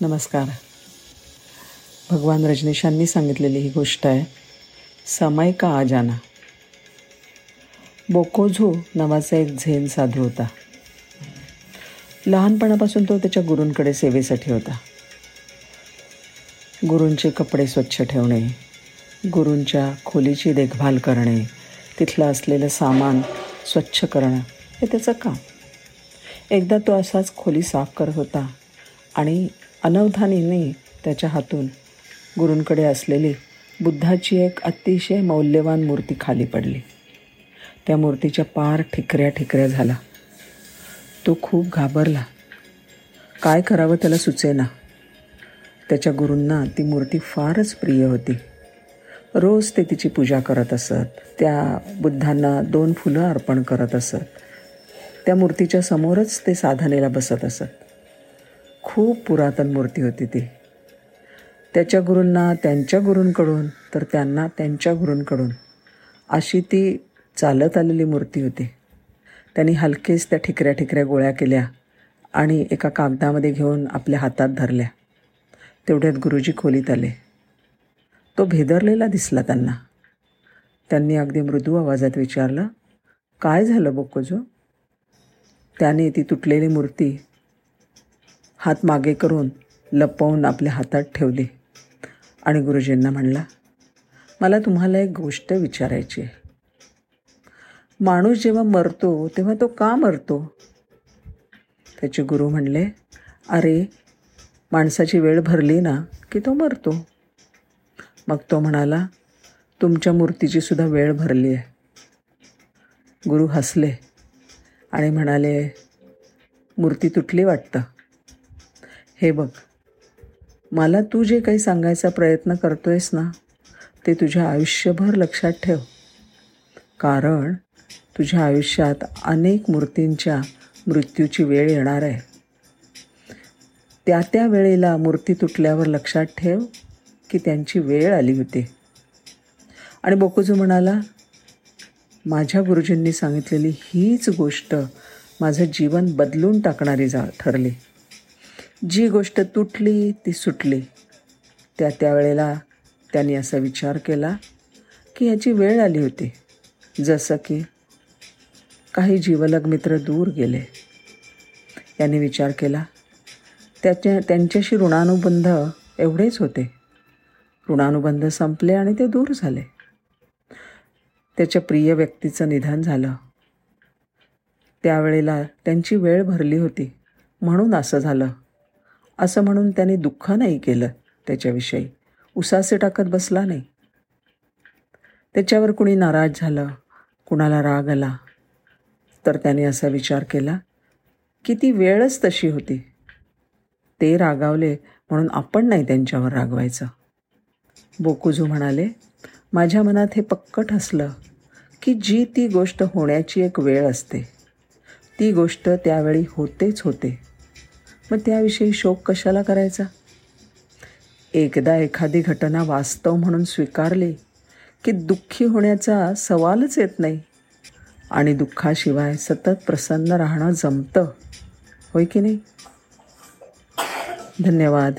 नमस्कार. भगवान रजनीशांनी सांगितलेली ही गोष्ट आहे समय का आ जाना. बोकोझो नावाचा एक झेन साधू होता. लहानपणापासून तो त्याच्या गुरूंकडे सेवेसाठी होता. गुरूंचे कपडे स्वच्छ ठेवणे गुरूंच्या खोलीची देखभाल करणे तिथलं असलेलं सामान स्वच्छ करणं हे त्याचं काम. एकदा तो असाच खोली साफ करत होता आणि अनवधानीने त्याच्या हातून. गुरूंकडे असलेली बुद्धाची एक अतिशय मौल्यवान मूर्ती खाली पडली. त्या मूर्तीच्या पार ठिकऱ्या ठिकऱ्या झाला. तो खूप घाबरला. काय करावं त्याला सुचेना. त्याच्या गुरूंना ती मूर्ती फारच प्रिय होती. रोज ते तिची पूजा करत असत. त्या बुद्धांना दोन फुलं अर्पण करत असत. त्या मूर्तीच्या समोरच ते साधनेला बसत असत. खूप पुरातन मूर्ती होती ती. त्याच्या गुरूंना त्यांच्या गुरूंकडून तर त्यांना त्यांच्या गुरूंकडून अशी ती चालत आलेली मूर्ती होती. त्यांनी हलकेच त्या ठिकऱ्या ठिकऱ्या गोळ्या केल्या आणि एका कागदामध्ये घेऊन आपल्या हातात धरल्या. तेवढ्यात गुरुजी खोलीत आले. तो भेदरलेला दिसला त्यांना. त्यांनी अगदी मृदू आवाजात विचारलं काय झालं बोकोजो त्याने ती तुटलेली मूर्ती हात मागे करून लपवून आपल्या हातात ठेवली. आणि गुरुजींना म्हणला मला तुम्हाला एक गोष्ट विचारायची आहे. माणूस जेव्हा मरतो तेव्हा तो का मरतो? त्याचे गुरु म्हणले अरे माणसाची वेळ भरली ना की तो मरतो. मग तो म्हणाला तुमच्या मूर्तीची सुद्धा वेळ भरली आहे. गुरु हसले आणि म्हणाले मूर्ती तुटली वाटतं. हे बघ. मला तू जे काही सांगायचा प्रयत्न करतोयस ना ते तुझ्या आयुष्यभर लक्षात ठेव. कारण तुझ्या आयुष्यात अनेक मूर्तींच्या मृत्यूची वेळ येणार आहे. त्या त्या वेळेला मूर्ती तुटल्यावर लक्षात ठेव की त्यांची वेळ आली होती. आणि बोकोजू म्हणाला माझ्या गुरुजींनी सांगितलेली हीच गोष्ट माझं जीवन बदलून टाकणारी जा ठरली. जी गोष्ट तुटली ती सुटली. त्या त्यावेळेला त्यांनी असा विचार केला की याची वेळ आली होती. जसं की काही जीवलग मित्र दूर गेले. यांनी विचार केला त्याच्या त्यांच्याशी ऋणानुबंध एवढेच होते. ऋणानुबंध संपले आणि ते दूर झाले. त्याच्या प्रिय व्यक्तीचं निधन झालं. त्यावेळेला त्यांची वेळ भरली होती म्हणून असं झालं. असं म्हणून त्याने दुःख नाही केलं त्याच्याविषयी. उसासे टाकत बसला नाही. त्याच्यावर कुणी नाराज झालं? कुणाला राग आला? तर त्याने असा विचार केला की ती वेळच तशी होती. ते रागावले म्हणून आपण नाही त्यांच्यावर रागवायचं. बोकुजू म्हणाले माझ्या मनात हे पक्क ठसलं की जी ती गोष्ट होण्याची एक वेळ असते. ती गोष्ट त्यावेळी होतेच होते. मग त्याविषयी शोक कशाला करायचा? एकदा एखादी घटना वास्तव म्हणून स्वीकारली की दुःखी होण्याचा सवालच येत नाही. आणि दुःखाशिवाय सतत प्रसन्न राहणं जमतं. होय की नाही? धन्यवाद.